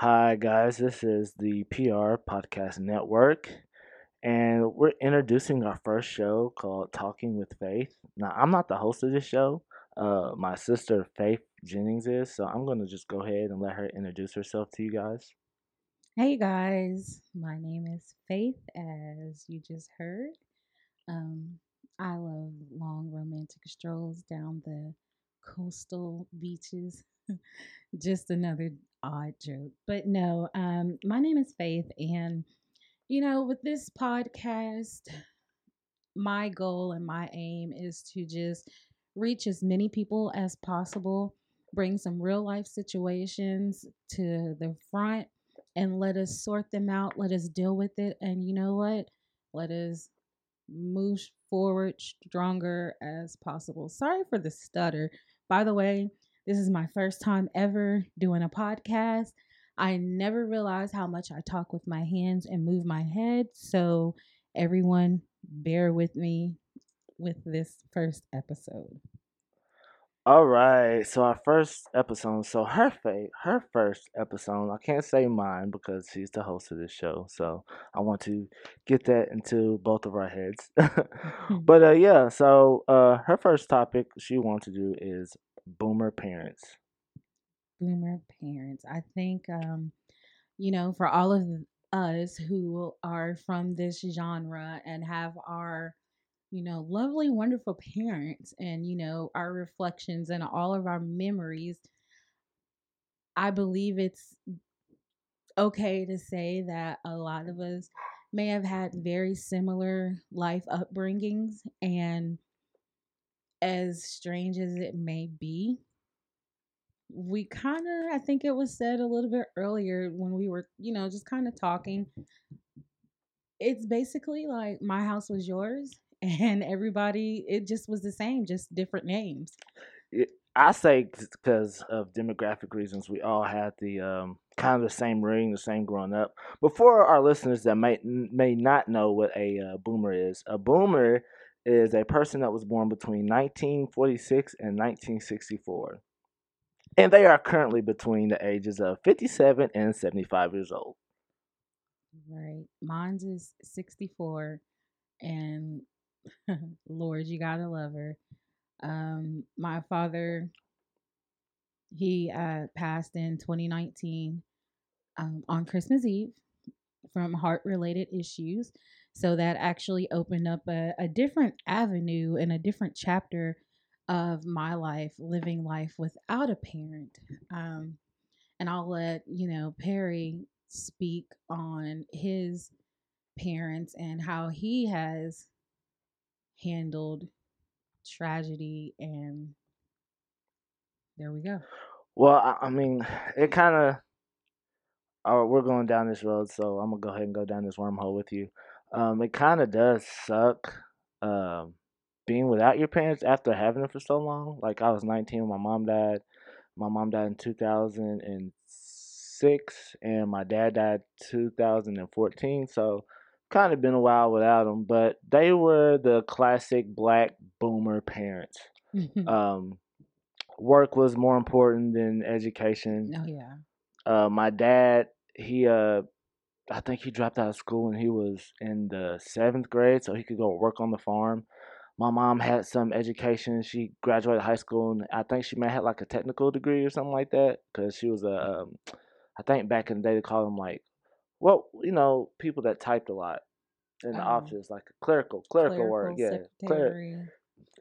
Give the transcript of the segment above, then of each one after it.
Hi, guys. This is the PR Podcast Network, and we're introducing our first show called Talking with Faith. Now, I'm not the host of this show. Uh, my sister Faith Jennings is, so I'm going to just go ahead and let her introduce herself to you guys. Hey guys, my name is Faith, as you just heard. Um, I love long romantic strolls down the coastal beaches. just another odd joke, but no. Um, my name is Faith, and you know, with this podcast, my goal and my aim is to just reach as many people as possible, bring some real life situations to the front, and let us sort them out. Let us deal with it. And you know what? Let us move forward stronger as possible. Sorry for the stutter. By the way, this is my first time ever doing a podcast. I never realized how much I talk with my hands and move my head. So, everyone, bear with me with this first episode. All right, so our first episode. So her fa- her first episode. I can't say mine because she's the host of this show. So I want to get that into both of our heads. but uh, yeah, so uh, her first topic she wants to do is boomer parents. Boomer parents. I think um, you know, for all of us who are from this genre and have our you know, lovely, wonderful parents and, you know, our reflections and all of our memories, I believe it's okay to say that a lot of us may have had very similar life upbringings. And as strange as it may be, we kind of, I think it was said a little bit earlier when we were, you know, just kind of talking. It's basically like my house was yours and everybody it just was the same just different names i say because of demographic reasons we all had the um, kind of the same ring the same growing up but for our listeners that may may not know what a uh, boomer is a boomer is a person that was born between 1946 and 1964 and they are currently between the ages of 57 and 75 years old right mine's is 64 and Lord, you gotta love her. Um, my father, he uh, passed in 2019 um, on Christmas Eve from heart related issues. So that actually opened up a, a different avenue and a different chapter of my life, living life without a parent. Um, and I'll let, you know, Perry speak on his parents and how he has handled tragedy and there we go well i mean it kind of oh, we're going down this road so i'm gonna go ahead and go down this wormhole with you um, it kind of does suck um, being without your parents after having them for so long like i was 19 when my mom died my mom died in 2006 and my dad died 2014 so kind of been a while without them, but they were the classic black boomer parents. Um, work was more important than education. Oh yeah. Uh, my dad, he uh, I think he dropped out of school when he was in the seventh grade, so he could go work on the farm. My mom had some education. She graduated high school, and I think she may have like a technical degree or something like that, because she was a, um, I think back in the day they called them like well, you know, people that typed a lot in the oh. office, like clerical, clerical, clerical work. Yeah, Cler-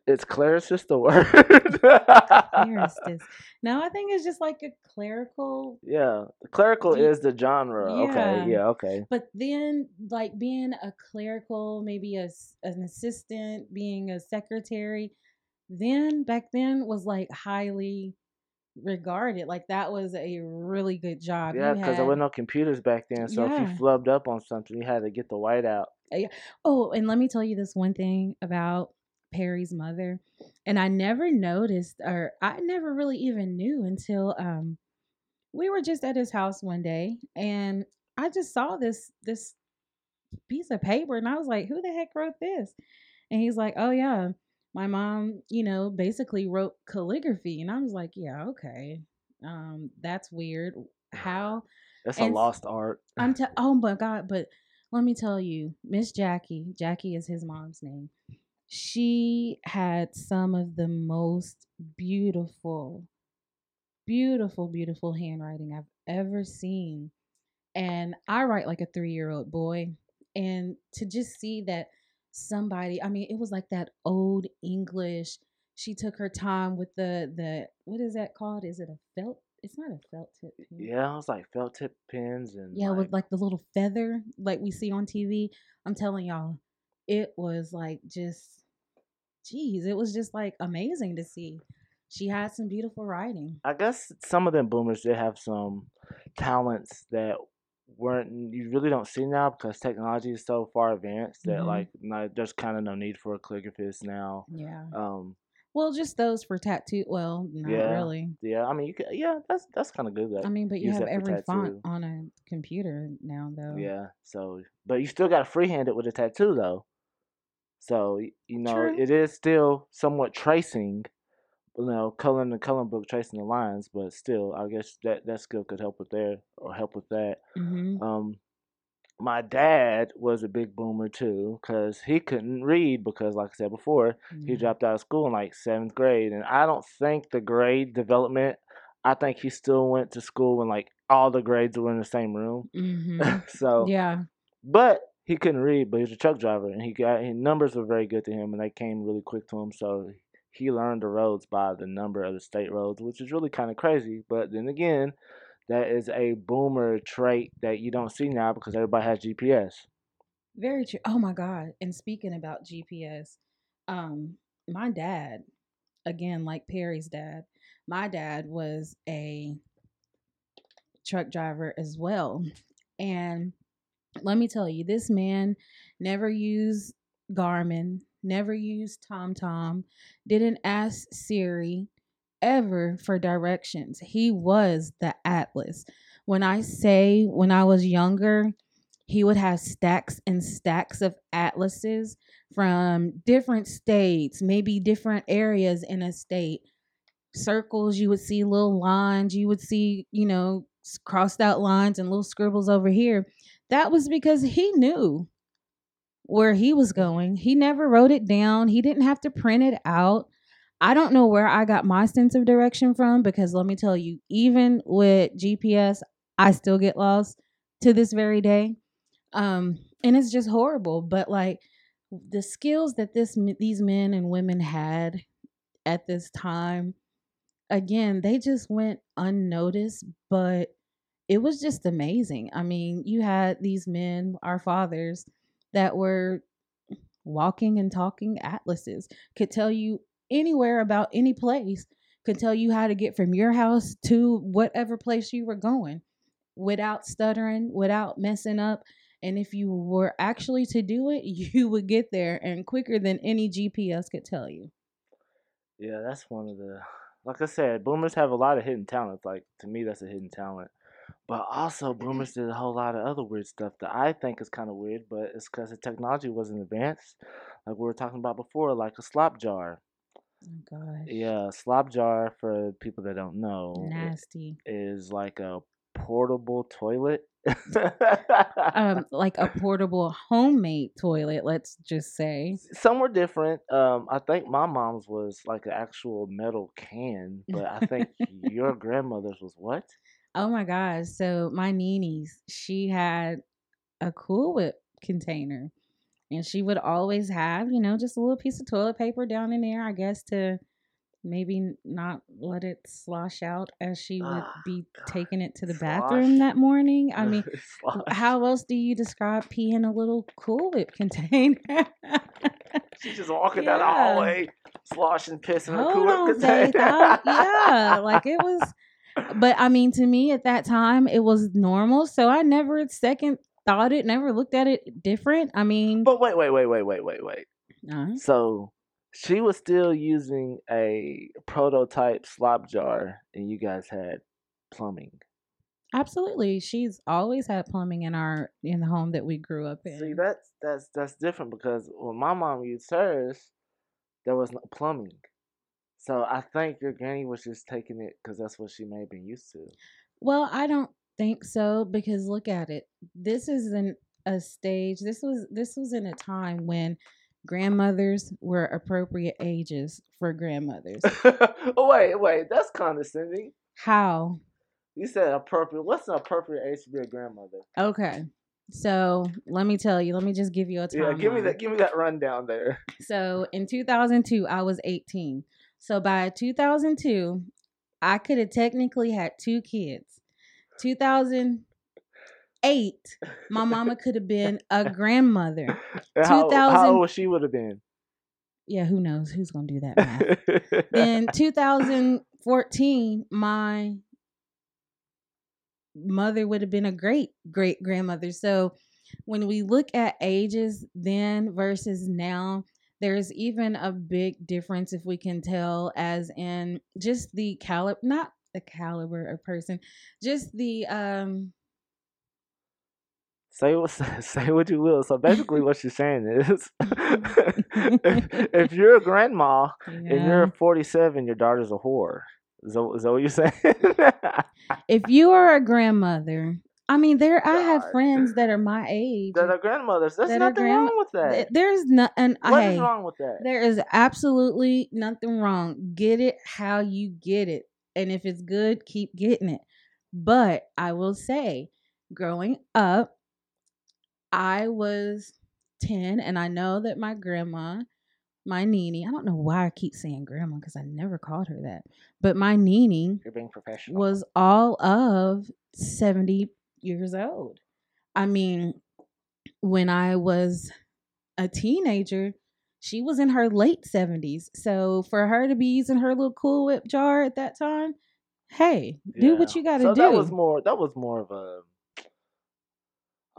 it's clericist the word. clericist. No, I think it's just like a clerical. Yeah, clerical is the genre. Yeah. Okay, yeah, okay. But then, like being a clerical, maybe a, an assistant, being a secretary, then back then was like highly regarded. Like that was a really good job. Yeah, because there were no computers back then. So yeah. if you flubbed up on something, you had to get the white out. Oh, and let me tell you this one thing about Perry's mother. And I never noticed, or I never really even knew until um, we were just at his house one day, and I just saw this this piece of paper, and I was like, "Who the heck wrote this?" And he's like, "Oh yeah, my mom, you know, basically wrote calligraphy. And I was like, yeah, okay. Um, that's weird. How? That's And a lost art. I'm te- oh my god, but let me tell you, Miss Jackie, Jackie is his mom's name. She had some of the most beautiful, beautiful, beautiful handwriting I've ever seen. And I write like a three year old boy. And to just see that somebody, I mean, it was like that old English. She took her time with the the what is that called? Is it a felt? It's not a felt tip. pen. Yeah, it was like felt tip pens and Yeah, like, with like the little feather like we see on TV. I'm telling y'all, it was like just, geez, it was just like amazing to see. She had some beautiful writing. I guess some of them boomers did have some talents that weren't you really don't see now because technology is so far advanced that Mhm. like no, there's kind of no need for a calligraphist now. Yeah. Um, Well, just those for tattoo. Well, not Yeah. really. yeah, I mean you could, yeah, that's that's kind of good. That, I mean, but you have every font on a computer now, though. Yeah, so but you still got to freehand it with a tattoo though. So you know True. it is still somewhat tracing, you know, coloring the coloring book, tracing the lines, but still, I guess that that skill could help with there or help with that. Mm-hmm. Um, my dad was a big boomer too, cause he couldn't read because, like I said before, he dropped out of school in like seventh grade, and I don't think the grade development. I think he still went to school when like all the grades were in the same room. Mm-hmm. so yeah. but he couldn't read, but he was a truck driver, and he got his numbers were very good to him, and they came really quick to him. So he learned the roads by the number of the state roads, which is really kind of crazy. But then again, that is a boomer trait that you don't see now because everybody has GPS. Very true. Oh my God. And speaking about GPS, um, my dad, again, like Perry's dad, my dad was a truck driver as well. And let me tell you, this man never used Garmin, never used TomTom, didn't ask Siri ever for directions. He was the atlas. When I say when I was younger, he would have stacks and stacks of atlases from different states, maybe different areas in a state. Circles, you would see little lines, you would see, you know, crossed out lines and little scribbles over here. That was because he knew where he was going. He never wrote it down, he didn't have to print it out. I don't know where I got my sense of direction from because let me tell you, even with GPS, I still get lost to this very day. Um, and it's just horrible. But like the skills that this these men and women had at this time, again, they just went unnoticed, but it was just amazing. I mean, you had these men, our fathers, that were walking and talking atlases, could tell you anywhere about any place, could tell you how to get from your house to whatever place you were going without stuttering, without messing up. And if you were actually to do it, you would get there and quicker than any GPS could tell you. Yeah, that's one of the. Like I said, boomers have a lot of hidden talents. Like to me, that's a hidden talent. But also, boomers did a whole lot of other weird stuff that I think is kind of weird. But it's because the technology wasn't advanced, like we were talking about before, like a slop jar. Oh gosh. Yeah, a slop jar for people that don't know Nasty. is like a portable toilet. Um, like a portable homemade toilet, let's just say. Some were different. Um, I think my mom's was like an actual metal can, but I think your grandmother's was what? Oh my gosh. So my Nini's, she had a Cool Whip container. And she would always have, you know, just a little piece of toilet paper down in there, I guess, to maybe not let it slosh out as she would Ah, be God. taking it to the Slosh. bathroom that morning. I mean, how else do you describe pee in a little Cool Whip container? She's just walking down the hallway, sloshing, pissing her Hold cooler on, Faith. I- yeah, like it was. But I mean, to me at that time, it was normal. So I never second thought it, never looked at it different. I mean, But wait, wait, wait, wait, wait, wait, wait. uh, So she was still using a prototype slop jar, and you guys had plumbing. absolutely, she's always had plumbing in our in the home that we grew up in. See, that's that's that's different because when my mom used hers, there was no plumbing. So I think your granny was just taking it because that's what she may have been used to. Well, I don't think so because look at it. This is an a stage. This was this was in a time when grandmothers were appropriate ages for grandmothers. wait, wait, that's condescending. How? You said appropriate. What's an appropriate age to be a grandmother? Okay. So let me tell you. Let me just give you a timeline. Yeah, give me that. Give me that rundown there. So in 2002, I was 18. So by 2002, I could have technically had two kids. 2008, my mama could have been a grandmother. How, 2000 how old she would have been? Yeah, who knows who's gonna do that math? then 2014, my mother would have been a great great grandmother. So when we look at ages then versus now, there's even a big difference if we can tell, as in just the caliber, not the caliber of person, just the um. Say what say what you will. So basically, what you're saying is, if, if you're a grandma and you're 47, your daughter's a whore. Is that, is that what you're saying? If you are a grandmother, I mean, there I have friends that are my age. that are grandmothers. There's That nothing grandma- wrong with that. Th- There's not, and What is hey, wrong with that? There is absolutely nothing wrong. Get it how you get it. And if it's good, keep getting it. But I will say, growing up, I was 10, and I know that my grandma, my Nini, I don't know why I keep saying grandma because I never called her that, but my Nini You're being professional. was all of 70 years old. I mean, when I was a teenager, she was in her late 70s. So for her to be using her little Cool Whip jar at that time, hey, do what you got to so do. That was more. That was more of a.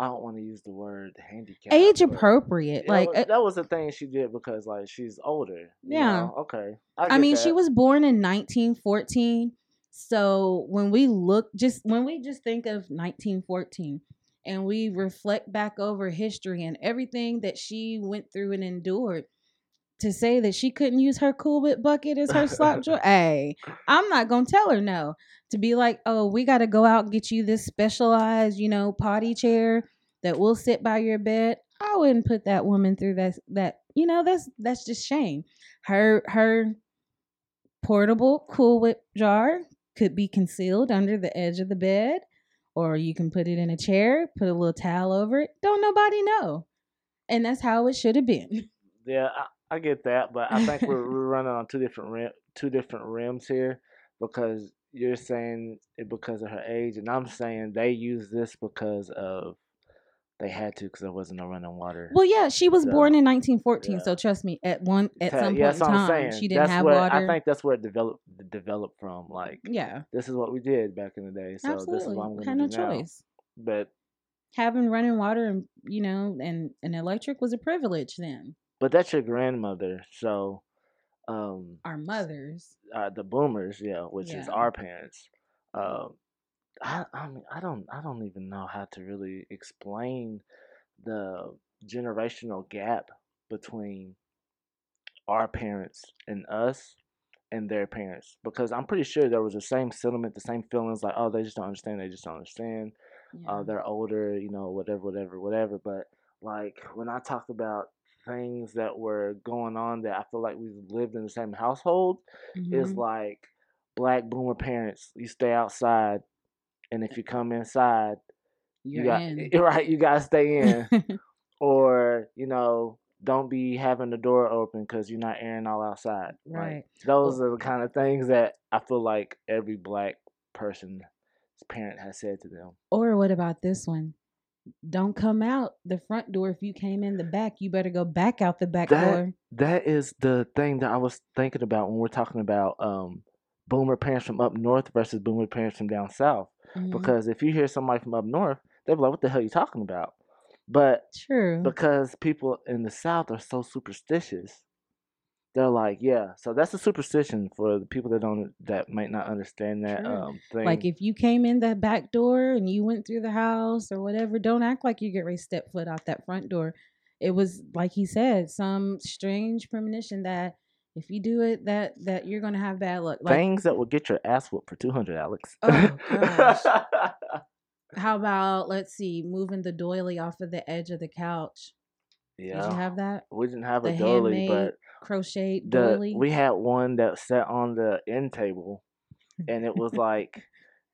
I don't want to use the word handicap. Age appropriate. Like, that was, uh, that was the thing she did because like she's older. Yeah. know? Okay. I get mean, she was born in 1914. So when we look, just when we just think of 1914 and we reflect back over history and everything that she went through and endured, to say that she couldn't use her Cool Whip bucket as her slop jar, hey, I'm not gonna tell her no. To be like, oh, we got to go out and get you this specialized, you know, potty chair that will sit by your bed. I wouldn't put that woman through that. That you know, that's that's just shame. Her her portable Cool Whip jar could be concealed under the edge of the bed, or you can put it in a chair, put a little towel over it. Don't nobody know, and that's how it should have been. Yeah, I, I get that, but I think we're, we're running on two different rim, two different rims here because you're saying it because of her age, and I'm saying they use this because of they had to because there wasn't no running water. Well, yeah, she was So, born in 1914, yeah. so trust me, at one at Ta- some yeah, point in time, she didn't That's have where, water. I think that's where it developed developed from. Like yeah, this is what we did back in the day, so this is absolutely, what I'm going to do no now. choice. But Having running water and you know and and electric was a privilege then. but that's your grandmother, so um, Our mothers, uh, the boomers, yeah, which is our parents. Um, I, I mean, I don't, I don't even know how to really explain the generational gap between our parents and us and their parents because I'm pretty sure there was the same sentiment, the same feelings like, oh, they just don't understand, they just don't understand. yeah. uh, they're older, you know, whatever, whatever, whatever. But like when I talk about things that were going on that I feel like we lived in the same household, it's Mhm. like black boomer parents. You stay outside, and if you come inside, you You're got in. right. You gotta stay in, or you know, don't be having the door open because you're not airing all outside. Like, Right. those are the kind of things that I feel like every black person's parent has said to them. or what about this one? Don't come out the front door if you came in the back. You better go back out the back That- door. That is the thing that I was thinking about when we're talking about um, boomer parents from up north versus boomer parents from down south. Mhm. Because if you hear somebody from up north, they'll be like, "What the hell are you talking about?" But True. because people in the south are so superstitious, they're like, "Yeah." So that's a superstition for the people that don't that might not understand that um, thing. Like if you came in the back door and you went through the house or whatever, don't act like you get ready to step foot out that front door. It was like he said, some strange premonition that if you do it, that that you're gonna have bad luck. Like things that will get your ass whooped for two hundred, Alex. Oh, gosh. How about let's see, moving the doily off of the edge of the couch? Yeah. Did you have that? we didn't have The a doily, but crocheted the doily? we had one that sat on the end table, and it was like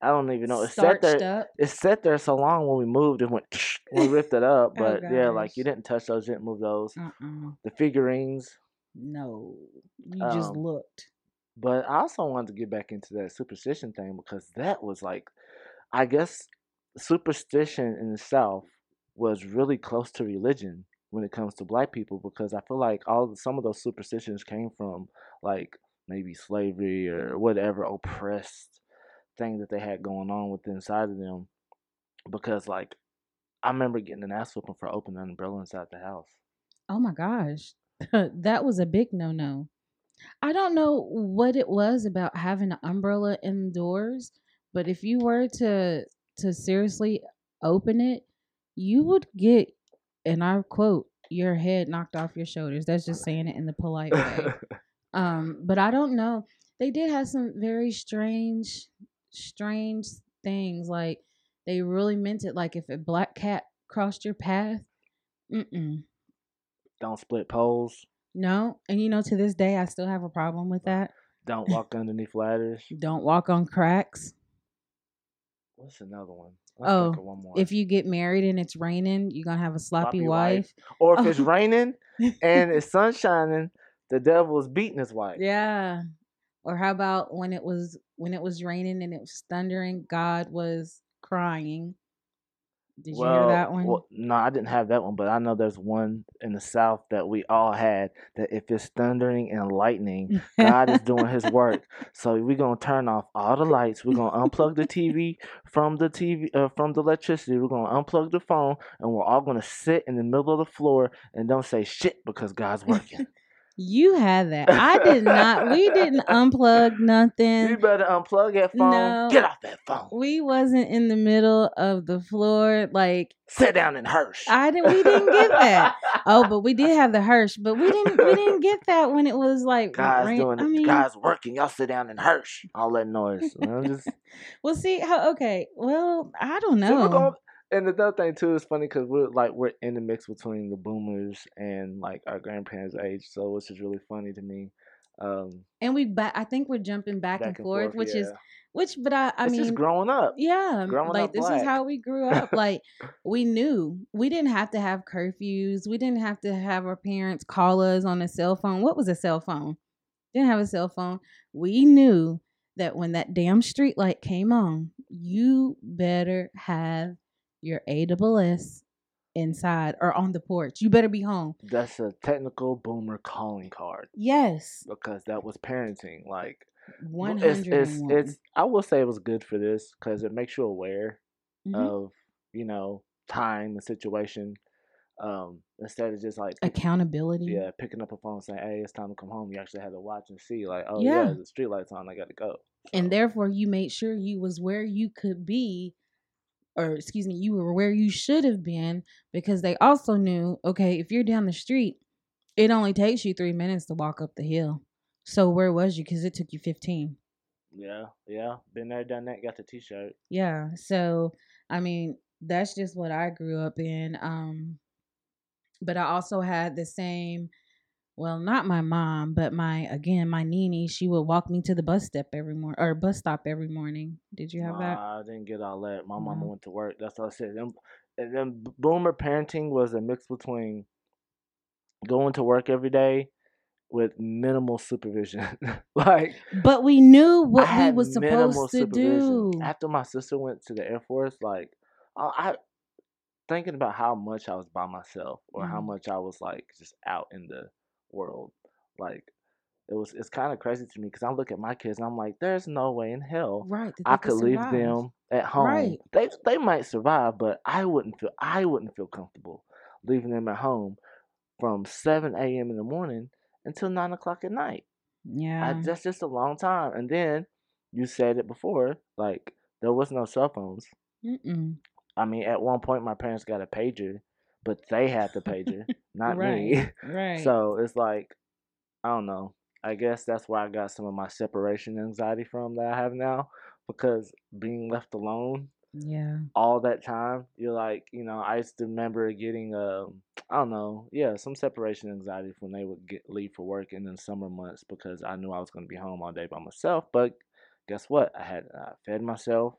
I don't even know. It sat Starched there. up. It sat there so long when we moved and went. we ripped it up, Oh, but yeah, like you didn't touch those, didn't move those. Uh-uh. The figurines, No. You just Um, looked. but I also wanted to get back into that superstition thing because that was like, I guess, superstition in the South was really close to religion when it comes to black people because I feel like all some of those superstitions came from like maybe slavery or whatever oppressed thing that they had going on within inside of them. Because like, I remember getting an ass whooping for opening an umbrella inside the house. Oh my gosh. that was a big no no. I don't know what it was about having an umbrella indoors, but if you were to to seriously open it, you would get and I quote your head knocked off your shoulders. That's just saying it in the polite way. um, but I don't know. They did have some very strange, strange things. Like they really meant it. Like if a black cat crossed your path, mm-mm. Don't split poles. No, and you know, to this day, I still have a problem with that. Don't walk underneath ladders. Don't walk on cracks. What's another one? Let's Oh, one more. If you get married and it's raining, you're gonna have a sloppy, Sloppy wife. wife. or if oh. it's Oh. raining and it's sun shining, the devil is beating his wife. Yeah. Or how about when it was when it was raining and it was thundering, God was crying. Did you hear that one? Well, no, I didn't have that one, but I know there's one in the south that we all had. That if it's thundering and lightning, God is doing His work. So we're gonna turn off all the lights. We're gonna unplug the TV from the TV uh, from the electricity. We're gonna unplug the phone, and we're all gonna sit in the middle of the floor and don't say shit because God's working. You had that. I did not. We didn't unplug nothing. you better unplug that phone. No. Get off that phone. We wasn't in the middle of the floor. Like Sit down and Hirsch. I didn't. We didn't get that. Oh, but we did have the Hirsch. But we didn't. We didn't get that when it was like guys doing I it. mean, God's working. Y'all sit down and Hirsch. All that noise. Know, just well, see how. Okay. Well, I don't See, we're know. going- and the other thing too is funny because we're like we're in the mix between the boomers and like our grandparents' age, so which is really funny to me. Um, and we back. I think we're jumping back, and, forth, which is which. But I. I it's mean, just growing up. Yeah, Growing like up this black. is how we grew up. Like we knew we didn't have to have curfews. We didn't have to have our parents call us on a cell phone. What was a cell phone? Didn't have a cell phone. We knew that when that damn street light came on, you better have your AWS inside or on the porch. You better be home. That's a technical boomer calling card Yes, because that was parenting. Like one it's hundred it's, it's I will say it was good for this because it makes you aware Mhm. of you know time the situation. Um, instead of just like accountability. yeah, picking up a phone saying, "Hey, it's time to come home." You actually had to watch and see, like, "Oh yeah, Yeah. the street lights on. I got to go." and therefore you made sure you was where you could be or excuse me you were where you should have been because they also knew okay if you're down the street it only takes you three minutes to walk up the hill so where was you because it took you 15 yeah, yeah, been there, done that. Got the T-shirt. yeah so i mean that's just what i grew up in um but i also had the same well not my mom but my again my nini she would walk me to the bus stop every morning or bus stop every morning did you have that I didn't get all that. My mama No. went to work. That's all I said. Them, and then boomer parenting was a mix between going to work every day with minimal supervision. like But we knew I what we had was minimal supposed to supervision. do. After my sister went to the Air Force, like I, I thinking about how much I was by myself or how Mhm. much I was like just out in the world. Like it was, it's kind of crazy to me because I look at my kids and I'm like, there's no way in hell Right. I could leave survive. them at home. Right. They they might survive, but I wouldn't feel I wouldn't feel comfortable leaving them at home from seven a.m. in the morning until nine o'clock at night. I, Yeah. that's just a long time. And then you said it before, like there was no cell phones. Mm-mm. I mean, at one point my parents got a pager, but they had the pager, not me. right. Right. So it's like, I don't know. I guess that's where I got some of my separation anxiety from that I have now because being left alone Yeah. all that time. You're like, you know, I used to remember getting, um, I don't know, yeah, some separation anxiety when they would get leave for work in the summer months because I knew I was going to be home all day by myself. But guess what? I had I fed myself.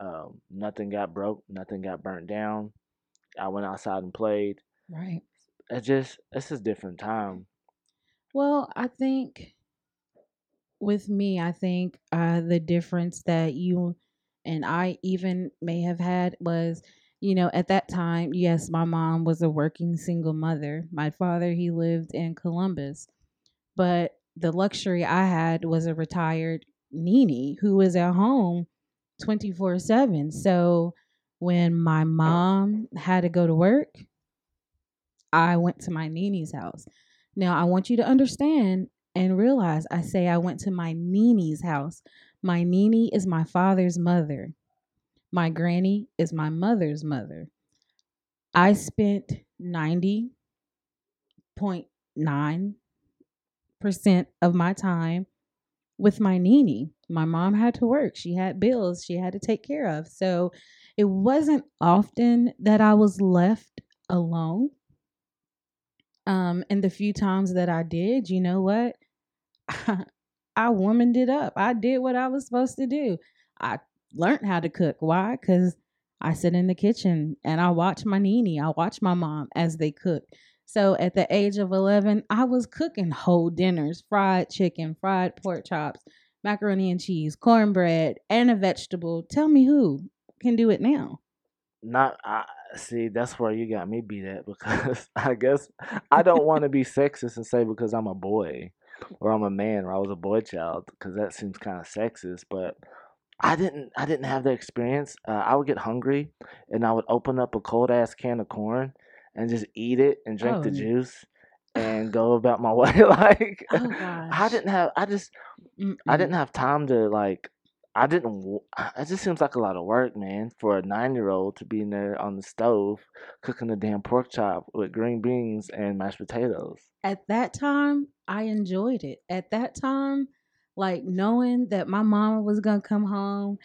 Um, nothing got broke. Nothing got burnt down. I went outside and played. Right. It just it's a different time. Well, I think with me, I think uh, the difference that you and I even may have had was, you know, at that time, yes, my mom was a working single mother. My father, he lived in Columbus, but the luxury I had was a retired Nini who was at home 24 7. So when my oh. mom had to go to work, I went to my Nini's house. Now, I want you to understand and realize I say I went to my Nini's house. My Nini is my father's mother. My granny is my mother's mother. I spent 90.9% of my time with my Nini. My mom had to work. She had bills she had to take care of. So it wasn't often that I was left alone. Um, and the few times that I did, you know what? I womaned it up. I did what I was supposed to do. I learned how to cook. Why? Because I sit in the kitchen and I watch my Nini. I watch my mom as they cook. So at the age of 11, I was cooking whole dinners fried chicken, fried pork chops, macaroni and cheese, cornbread, and a vegetable. Tell me who can do it now. Not I see. That's where you got me beat at because I guess I don't want to be sexist and say because I'm a boy or I'm a man or I was a boy child because that seems kind of sexist. But I didn't. I didn't have the experience. Uh, I would get hungry and I would open up a cold ass can of corn and just eat it and drink the Oh. juice and go about my way. like Oh I didn't have. I just. I Mm-mm. didn't have time to like. I didn't. It just seems like a lot of work, man, for a nine-year-old to be in there on the stove cooking a damn pork chop with green beans and mashed potatoes. at that time i enjoyed it at that time like knowing that my mama was gonna come home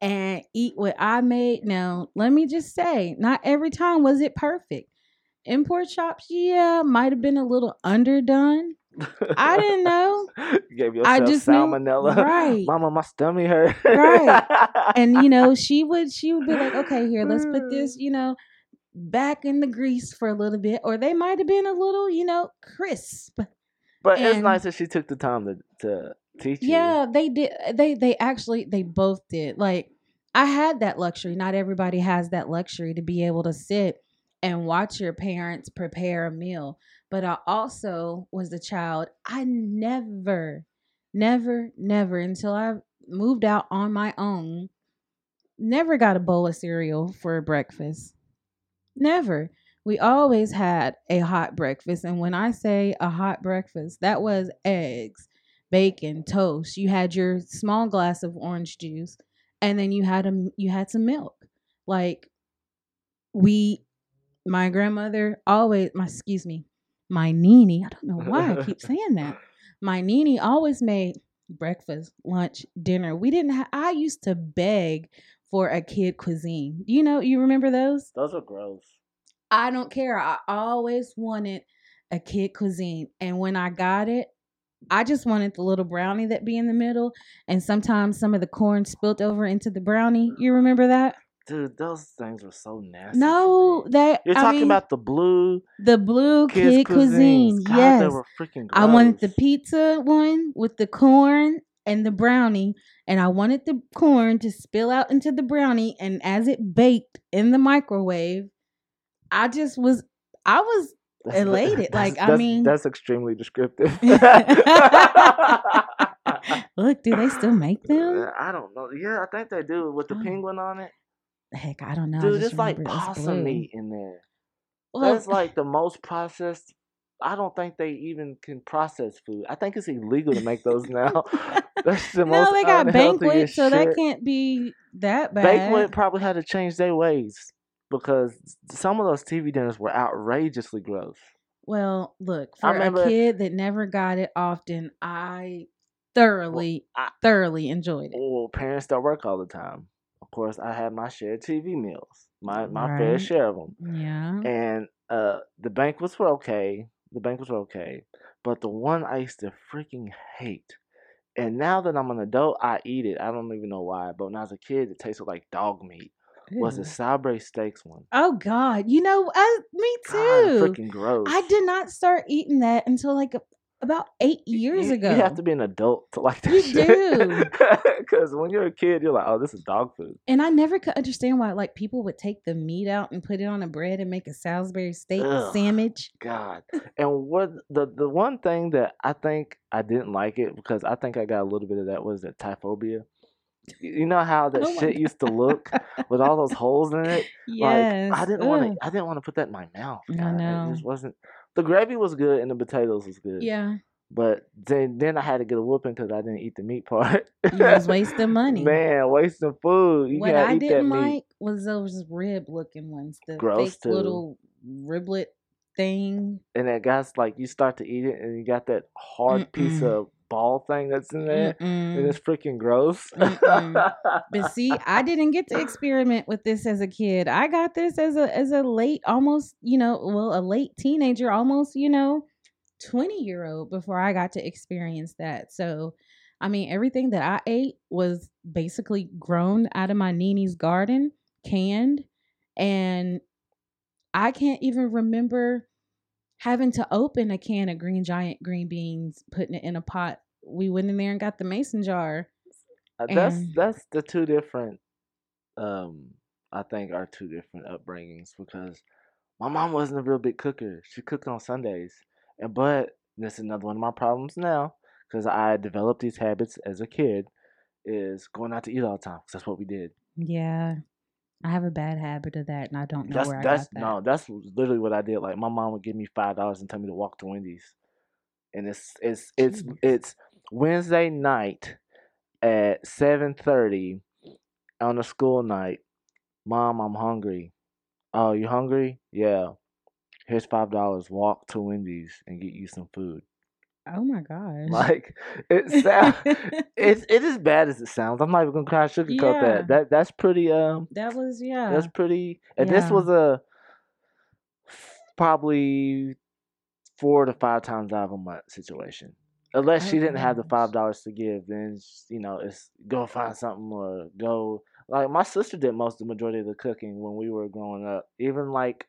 and eat what i made now let me just say not every time was it perfect import shops yeah might have been a little underdone i didn't know You gave I yourself just knew- right. Mama, my stomach hurt. Right. and you know she would she would be like okay here let's put mm. this you know back in the grease for a little bit or they might have been a little you know crisp but it's nice that she took the time to, to teach you. Yeah, they did. They they actually they both did. Like I had that luxury. Not everybody has that luxury to be able to sit and watch your parents prepare a meal. But I also was a child. I never, never, never until I moved out on my own. Never got a bowl of cereal for breakfast. Never. We always had a hot breakfast. And when I say a hot breakfast, that was eggs, bacon, toast. You had your small glass of orange juice, and then you had a you had some milk. Like we, my grandmother always, my excuse me, my nini. I don't know why I keep saying that. My nini always made breakfast, lunch, dinner. We didn't. Ha- I used to beg for a kid cuisine. You know, you remember those? Those are gross. I don't care. I always wanted a kid cuisine. And when I got it, I just wanted the little brownie that be in the middle. And sometimes some of the corn spilt over into the brownie. You remember that? Dude, those things were so nasty. No, they. You're I talking mean, about the blue the blue kids kid cuisine. God, yes. they were freaking gross. I wanted the pizza one with the corn and the brownie, and I wanted the corn to spill out into the brownie. And as it baked in the microwave, I just was, I was That's- elated. Like, I mean- that's extremely descriptive. look, do they still make them? I don't know. Yeah, I think they do with the Oh. penguin on it. Heck, I don't know. Dude, just it's like remember it was possum meat in there. Well, That's like the most processed. I don't think they even can process food. I think it's illegal to make those now. That's the most no, they got banquet, so that can't be that bad. Banquet probably had to change their ways because some of those TV dinners were outrageously gross. Well, look, for remember- a kid that never got it often, I thoroughly, I- thoroughly enjoyed it. Well, parents don't work all the time. Course, I had my share of TV meals, my my fair share of them, Yeah. and uh, the banquets were okay. The banquets were okay, but the one I used to freaking hate. And now that I'm an adult, I eat it. I don't even know why, but when I was a kid, it tasted like dog meat. Was the. Salisbury steaks one? Oh God, you know, I, me God, too. freaking gross. I did not start eating that until like a, about eight years you, ago. You have to be an adult to like that You shit. do. Because when you're a kid, you're like, oh, this is dog food. and I never could understand why like people would take the meat out and put it on a bread and make a Salisbury steak Ugh. sandwich. God. And what the the one thing that I think I didn't like it because I think I got a little bit of that was that trypophobia. You know how that Oh shit used to look with all those holes in it? Yes. Like I didn't want to I didn't want to put that in my mouth. I know. It just wasn't the gravy was good and the potatoes was good. Yeah. But then then I had to get a whooping because I didn't eat the meat part. You was wasting money. Man, wasting food. You what I didn't meat. like was those rib looking ones, the Gross, fake too. little riblet thing. and that guy's like you start to eat it and you got that hard piece Mm-mm. of ball thing that's in there and Mm-mm. it's freaking gross. But see, I didn't get to experiment with this as a kid. I got this as a as a late, almost you know, well, a late teenager, almost you know, twenty year old before I got to experience that. So, I mean, everything that I ate was basically grown out of my Nini's garden, canned, and I can't even remember having to open a can of green giant green beans, putting it in a pot. We went in there and got the mason jar. Uh, that's And- that's the two different um I think are two different upbringings because my mom wasn't a real big cooker. She cooked on Sundays. And but this is another one of my problems now because I developed these habits as a kid is going out to eat all the time 'cause that's what we did. Yeah. I have a bad habit of that and I don't know That's where that's I got that. no, that's literally what I did. Like my mom would give me five dollars and tell me to walk to Wendy's, and it's it's it's Jeez. it's Wednesday night at seven thirty on a school night. Mom, I'm hungry. Oh, you hungry? Yeah. Here's five dollars. Walk to Wendy's and get you some food. Oh my gosh. Like it sounds, it's it is bad as it sounds. I'm not even gonna try to sugarcoat Yeah. that. That that's pretty um that was yeah. that's pretty. And this was a probably four to five times out of a month situation. Unless she Oh, didn't have the five dollars to give, then you know it's go find something or go. Like my sister did most of the majority of the cooking when we were growing up. Even like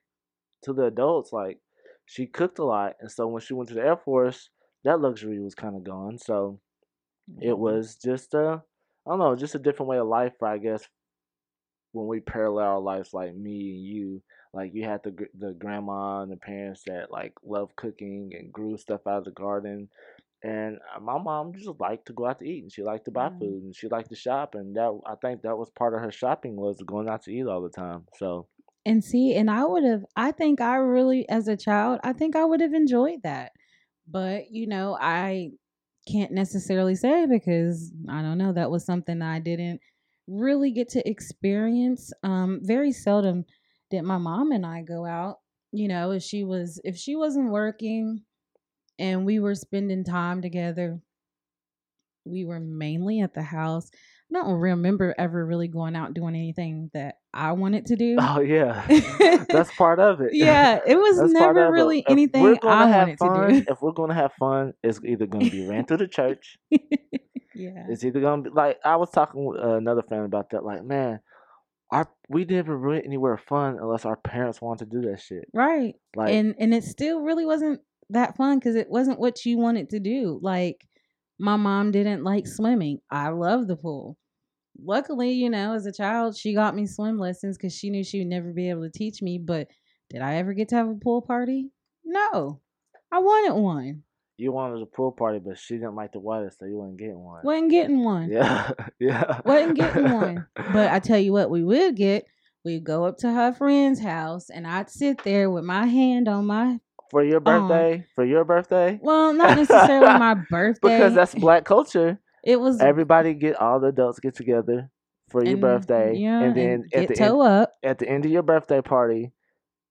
to the adults, like she cooked a lot, and so when she went to the Air Force, that luxury was kind of gone. So it Mhm. was just a, I don't know, just a different way of life, I guess. When we parallel our lives, like me and you, like you had the the grandma and the parents that like loved cooking and grew stuff out of the garden, and uh, my mom just liked to go out to eat and she liked to buy Yeah. food and she liked to shop, and that I think that was part of her shopping was going out to eat all the time. So And see, and I would have, I think I really, as a child, I think I would have enjoyed that. But, you know, I can't necessarily say because I don't know, that was something I didn't really get to experience. Um, very seldom did my mom and I go out. You know, if she was, if she wasn't working and we were spending time together, we were mainly at the house. I don't remember ever really going out doing anything that I wanted to do. oh yeah, that's part of it. yeah, it was never of it. really anything I wanted fun, to If we're gonna have fun, it's either gonna be ran through the church. yeah. It's either gonna be like I was talking with another friend about that. Like, man, our we never went anywhere fun unless our parents wanted to do that shit. Right. Like, and and it still really wasn't that fun because it wasn't what you wanted to do. Like my mom didn't like swimming. I love the pool. Luckily, you know, as a child, she got me swim lessons because she knew she would never be able to teach me. But did I ever get to have a pool party? No. I wanted one. you wanted a pool party, but she didn't like the water, so you wasn't getting one. Wasn't getting one. Yeah, yeah. wasn't getting one. But I tell you what, we would get. We'd go up to her friend's house, and I'd sit there with my hand on my for your birthday, for your birthday, well, not necessarily my birthday because that's black culture. It was Everybody get all the adults get together for your birthday, yeah, and then get at the toe end, up. at the end of your birthday party,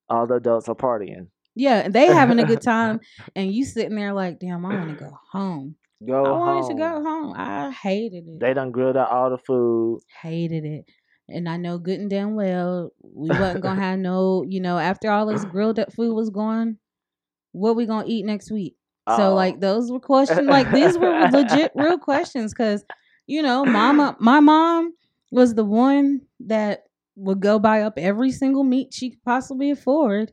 all the adults are partying. Yeah, and they having a good time, and you sitting there like, damn, I want to go home. Go I home. wanted to go home. I hated it. They done grilled out all the food. hated it. And I know good and damn well we wasn't gonna have no, you know, after all this grilled up food was gone, what we gonna eat next week? So Oh. like those were questions like these were legit real questions because you know mama my mom was the one that would go buy up every single meat she could possibly afford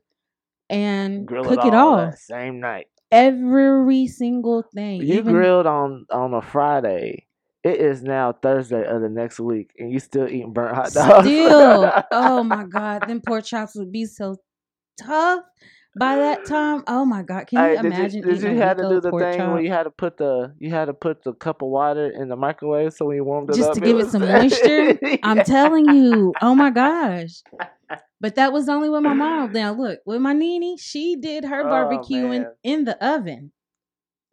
and grill cook it it all all that same night. every single thing You even grilled on on a Friday. It is now Thursday of the next week, and you still eating burnt hot dogs. still oh my god them pork chops would be so tough by that time oh my god can you Hey, did imagine you, did you have to do the thing chop? where you had to put the you had to put the cup of water in the microwave so when you warmed it up Just up, to give it was- some moisture? I'm telling you. Oh my gosh. But that was only with my mom. Now look, with my nini, she did her Oh, barbecuing man. in the oven.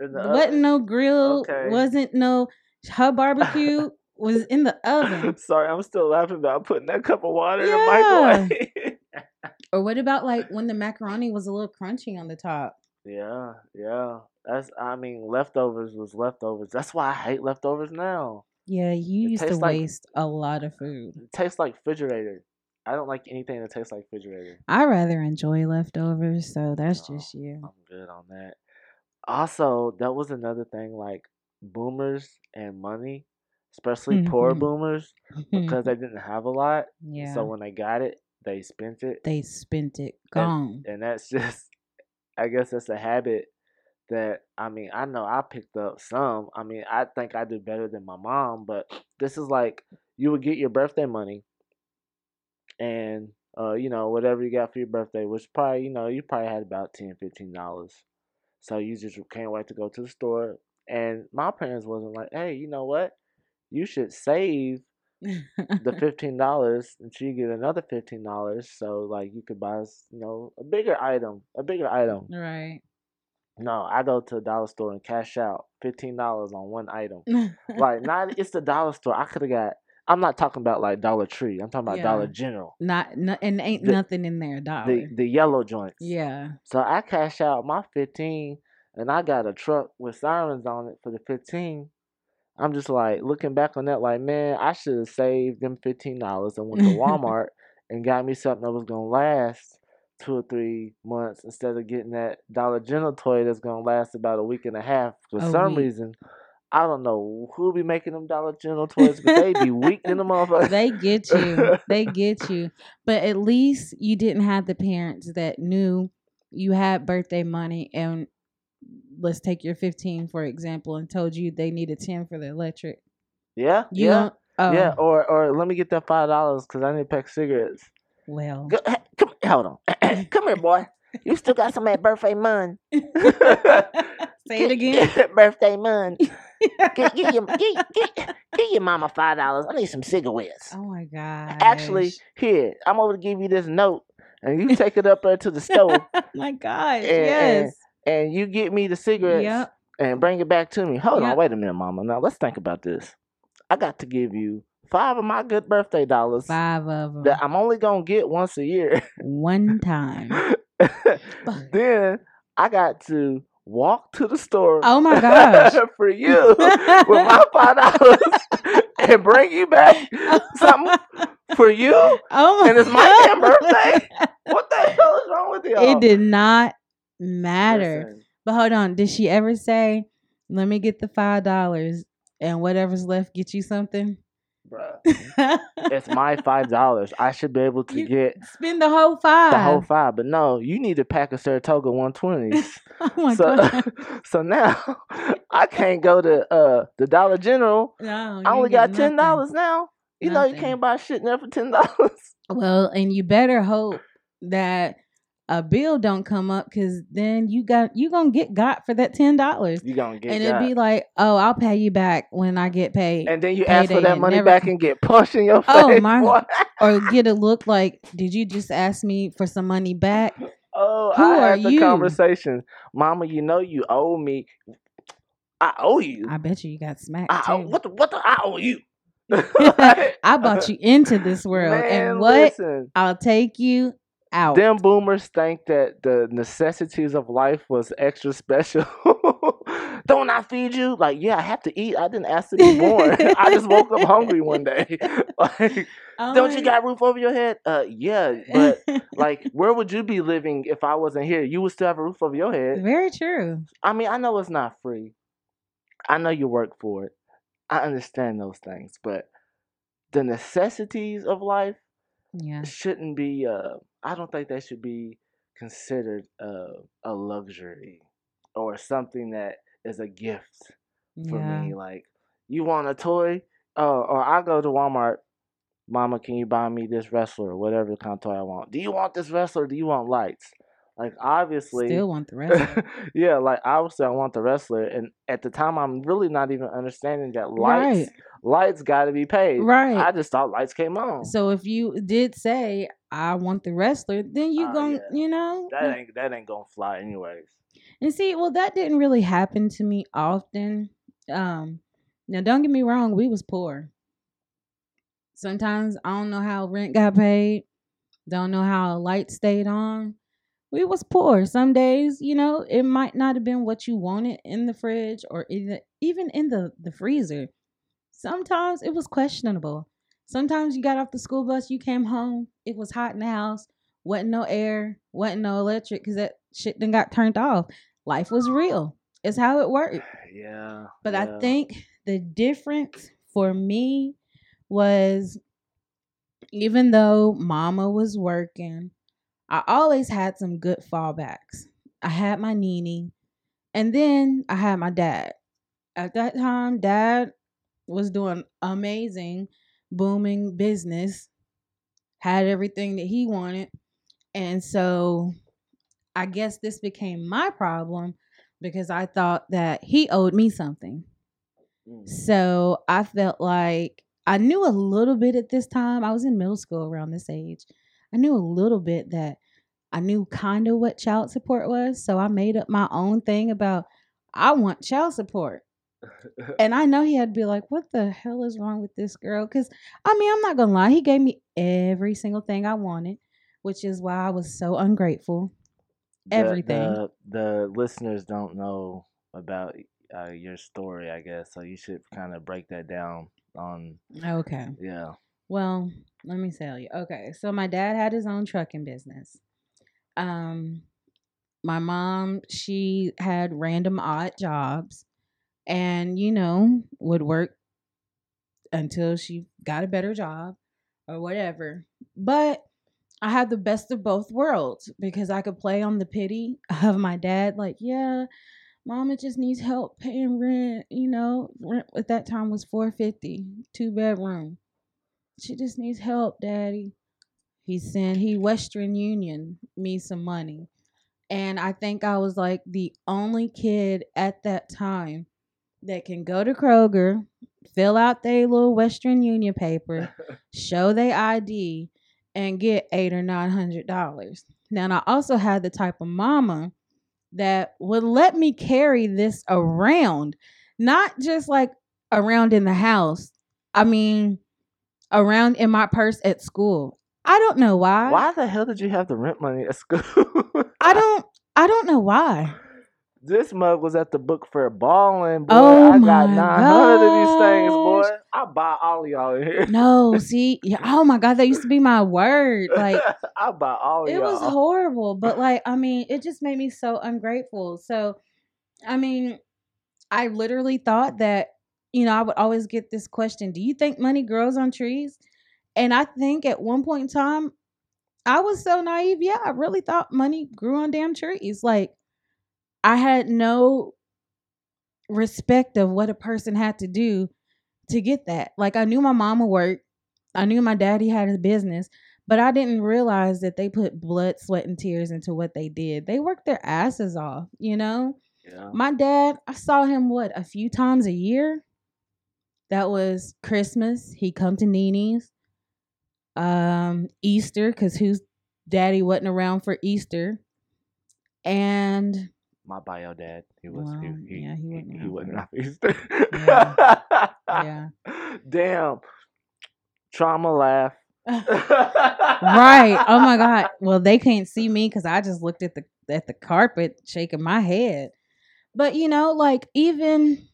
In the wasn't oven. no grill. Okay. Wasn't no her barbecue was in the oven. Sorry, I'm still laughing about putting that cup of water Yeah. in the microwave. Or what about like when the macaroni was a little crunchy on the top? yeah, yeah. That's I mean, leftovers was leftovers. That's why I hate leftovers now. Yeah, you It used to like- waste a lot of food. It tastes like refrigerator. I don't like anything that tastes like refrigerator. I rather enjoy leftovers, so that's No. just you. I'm good on that. Also, that was another thing like boomers and money, especially poor Mhm. boomers, because they didn't have a lot. yeah. So when they got it, they spent it. they spent it. Gone. and that's just i guess that's a habit that i mean i know i picked up some. I mean i think i do better than my mom but this is like you would get your birthday money and uh you know whatever you got for your birthday which probably you know you probably had about 10 15 dollars. So you just can't wait to go to the store. And my parents wasn't like hey you know what? You should save the fifteen dollars and she get another fifteen dollars so like you could buy you know a bigger item a bigger item right. no i go to a dollar store and cash out fifteen dollars on one item like not it's the dollar store i could have got i'm not talking about like dollar tree i'm talking about dollar general Not, no, and ain't The- nothing in there, dollar. the the yellow joints yeah. so i cash out my 15 and i got a truck with sirens on it for the 15 i'm just like looking back on that like man i should have saved them $15 and went to walmart and got me something that was gonna last two or three months instead of getting that dollar general toy that's gonna last about a week and a half for A some week. reason i don't know who be making them dollar general toys but they be weak in the motherfucker They get you. They get you. But at least you didn't have the parents that knew you had birthday money and let's take your 15 for example and told you they needed 10 for the electric. yeah You yeah oh yeah or or let me get that five dollars because i need to pack cigarettes well. Go, come, hold on. come here, boy. You still got some of that birthday money. Say it again. birthday money. Get, get, your, your mama five dollars. I need some cigarettes. Oh my god. Actually, here I'm over to give you this note, and you take it up there to the stove, oh my gosh. and- yes. And you get me the cigarettes Yep. and bring it back to me. Hold Yep. on, wait a minute, mama. Now let's think about this. I got to give you five of my good birthday dollars Five of them. that I'm only gonna get once a year. One time. then I got to walk to the store. Oh my gosh. for you with my five dollars and bring you back something for you. Oh my And it's my damn birthday? What the hell is wrong with y'all? It did not matter. Listen, But hold on, did she ever say, "Let me get the five dollars and whatever's left, get you something"? bruh, it's my five dollars. I should be able to You get Spend the whole five. the whole five. But no, you need to pack a Saratoga one twenties. oh so, god! so now I can't go to uh the Dollar General. No, I only got ten dollars now. You know you can't buy shit there for ten dollars. Well, and you better hope that a bill don't come up because then you got you gonna get got for that ten dollars, You gonna get and got. it'd be like, "Oh, I'll pay you back when I get paid." and then you ask for that money never back and get punched in your oh, face. Oh, my- or get a look like, "Did you just ask me for some money back?" Oh, Who I are had the you? conversation. Mama, you know you owe me. I owe you. I bet you you got smacked I owe, what the what the I owe you. I bought you into this world, Man, and what listen, I'll take you out. them boomers think that the necessities of life was extra special. Don't I feed you? Like, yeah, I have to eat. I didn't ask to be born. I just woke up hungry one day. like, Oh don't you got roof over your head? Uh, yeah, but like, where would you be living if I wasn't here? You would still have a roof over your head. very true. I mean, I know it's not free. I know you work for it. I understand those things, but the necessities of life Yeah. shouldn't be. Uh, I don't think that should be considered uh, a luxury or something that is a gift for yeah. me. Like, you want a toy? Oh, or I go to Walmart. Mama, can you buy me this wrestler or whatever kind of toy I want? Do you want this wrestler? Do you want lights? Like, obviously, Still want the rest. yeah, like obviously I want the wrestler, and at the time I'm really not even understanding that lights Right. lights got to be paid. Right. I just thought lights came on. So if you did say I want the wrestler, then you Oh, gon' yeah. you know. that ain't that ain't gonna fly anyways. And see, well, that didn't really happen to me often. Um, now don't get me wrong, we was poor. Sometimes I don't know how rent got paid, don't know how light stayed on. We was poor. Some days, you know, it might not have been what you wanted in the fridge or either, even in the, the freezer. Sometimes it was questionable. Sometimes you got off the school bus, you came home, it was hot in the house, wasn't no air, wasn't no electric because that shit then got turned off. Life was real. It's how it worked. Yeah. But yeah. I think the difference for me was even though mama was working, I always had some good fallbacks. I had my Nene, and then I had my dad. At that time, dad was doing amazing, booming business, had everything that he wanted. And so I guess this became my problem because I thought that he owed me something. Mm. So I felt like I knew a little bit at this time. I was in middle school around this age. I knew a little bit that I knew kind of what child support was. So I made up my own thing about I want child support. And I know he had to be like, what the hell is wrong with this girl? Because, I mean, I'm not going to lie. He gave me every single thing I wanted, which is why I was so ungrateful. The- everything. The, the listeners don't know about uh, your story, I guess, so you should kind of break that down. On Okay. yeah. Well, let me tell you. Okay, so my dad had his own trucking business. Um, my mom, she had random odd jobs, and you know would work until she got a better job or whatever. But I had the best of both worlds because I could play on the pity of my dad, like, yeah, mama just needs help paying rent. You know, rent at that time was four fifty, two bedroom. She just needs help, daddy. He sent he Western Union me some money. And I think I was like the only kid at that time that can go to Kroger, fill out their little Western Union paper, show their ID, and get eight or nine hundred dollars. Now, I also had the type of mama that would let me carry this around, not just like around in the house. I mean, around in my purse at school. I don't know why. Why the hell did you have the rent money at school? I don't. I don't know why. This mug was at the book fair balling, boy. Oh I got my 900 of these things, boy. I buy all of y'all in here. No, see, yeah, oh my god, that used to be my word. Like I buy all of it y'all. It was horrible, but like I mean, it just made me so ungrateful. So, I mean, I literally thought that you know I would always get this question: Do you think money grows on trees? And I think at one point in time, I was so naive. Yeah, I really thought money grew on damn trees. Like I had no respect of what a person had to do to get that. Like I knew my mama worked, I knew my daddy had a business, but I didn't realize that they put blood, sweat, and tears into what they did. They worked their asses off, you know. Yeah. My dad, I saw him what a few times a year. That was Christmas. He come to Nini's. Um, Easter, cause whose daddy wasn't around for Easter, and My bio dad. He was. Well, he, he, yeah, he he, wasn't he around wasn't for off Easter. Yeah. yeah, Damn. Trauma laugh. right. Oh my god. Well, they can't see me because I just looked at the at the carpet, shaking my head. But you know, like even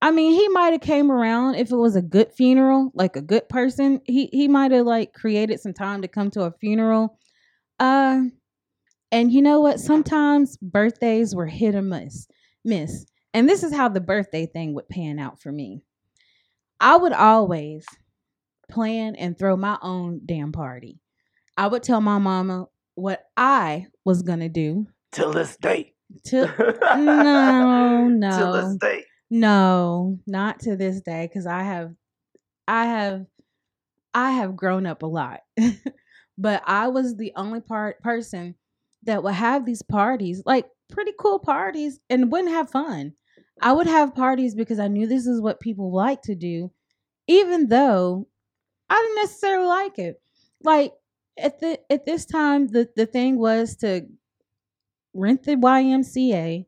I mean, he might have came around if it was a good funeral, like a good person. He he might have like created some time to come to a funeral. Uh and you know what? Sometimes birthdays were hit or miss. Miss. And this is how the birthday thing would pan out for me. I would always plan and throw my own damn party. I would tell my mama what I was gonna do. Till this day. Till no, no. Till this day. No, not to this day cuz I have I have I have grown up a lot. but I was the only part person that would have these parties, like pretty cool parties and wouldn't have fun. I would have parties because I knew this is what people like to do, even though I didn't necessarily like it. Like at the at this time, the the thing was to rent the YMCA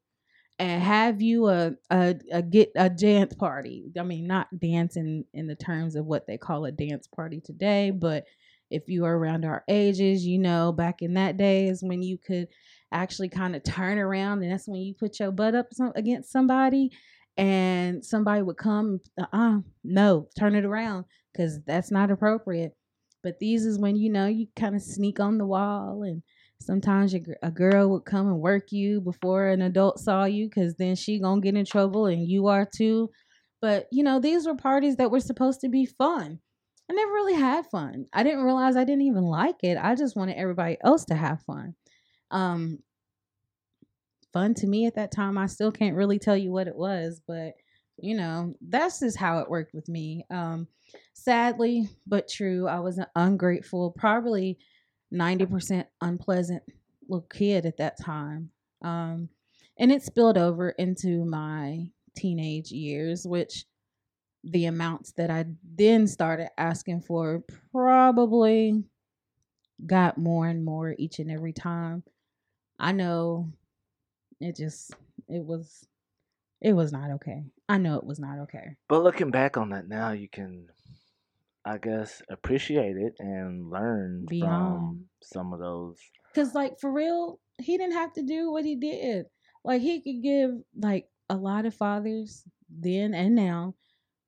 and have you a a, a get a dance party. I mean, not dancing in the terms of what they call a dance party today, but if you are around our ages, you know, back in that day is when you could actually kind of turn around and that's when you put your butt up some, against somebody and somebody would come uh-uh no turn it around because that's not appropriate. But these is when you know you kind of sneak on the wall and sometimes a girl would come and work you before an adult saw you because then she gonna get in trouble and you are too. But you know these were parties that were supposed to be fun i never really had fun. I didn't realize i didn't even like it. I just wanted everybody else to have fun. Um fun to me at that time i still can't really tell you what it was but you know that's just how it worked with me. Um sadly but true i was an ungrateful probably 90% unpleasant little kid at that time. Um and it spilled over into my teenage years which the amounts that i then started asking for probably got more and more each and every time I know it just it was it was not okay. I know it was not okay. But looking back on that now, you can, I guess, appreciate it and learn Beyond. from some of those. Cause like for real, he didn't have to do what he did. Like he could give like a lot of fathers then and now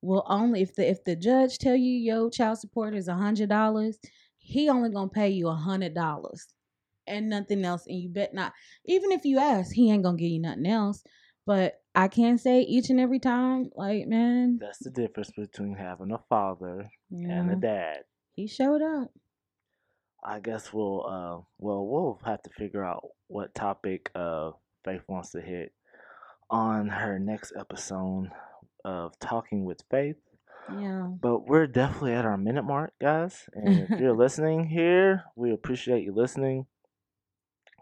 will only if the if the judge tell you your child support is a hundred dollars, he only gonna pay you a hundred dollars and nothing else. And you bet not. Even if you ask, he ain't gonna give you nothing else. But I can't say each and every time, like man, That's the difference between having a father and a dad. he showed up. I guess we'll, uh, well, we'll have to figure out what topic uh, Faith wants to hit on her next episode of Talking with Faith. Yeah. But we're definitely at our minute mark, guys. And if you're listening here, we appreciate you listening.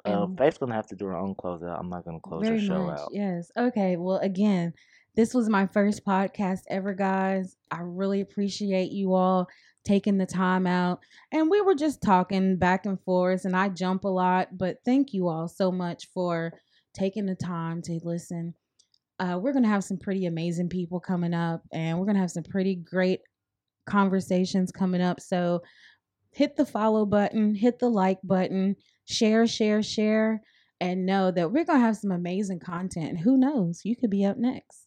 Uh, Faith's gonna have to do her own closeout. I'm not gonna close her show much. out. Yes. Okay. Well, again, this was my first podcast ever, guys. I really appreciate you all taking the time out. And we were just talking back and forth, and I jump a lot, but thank you all so much for taking the time to listen. Uh, we're going to have some pretty amazing people coming up, and we're going to have some pretty great conversations coming up. So hit the follow button, hit the like button, share, share, share, and know that we're going to have some amazing content. Who knows, you could be up next.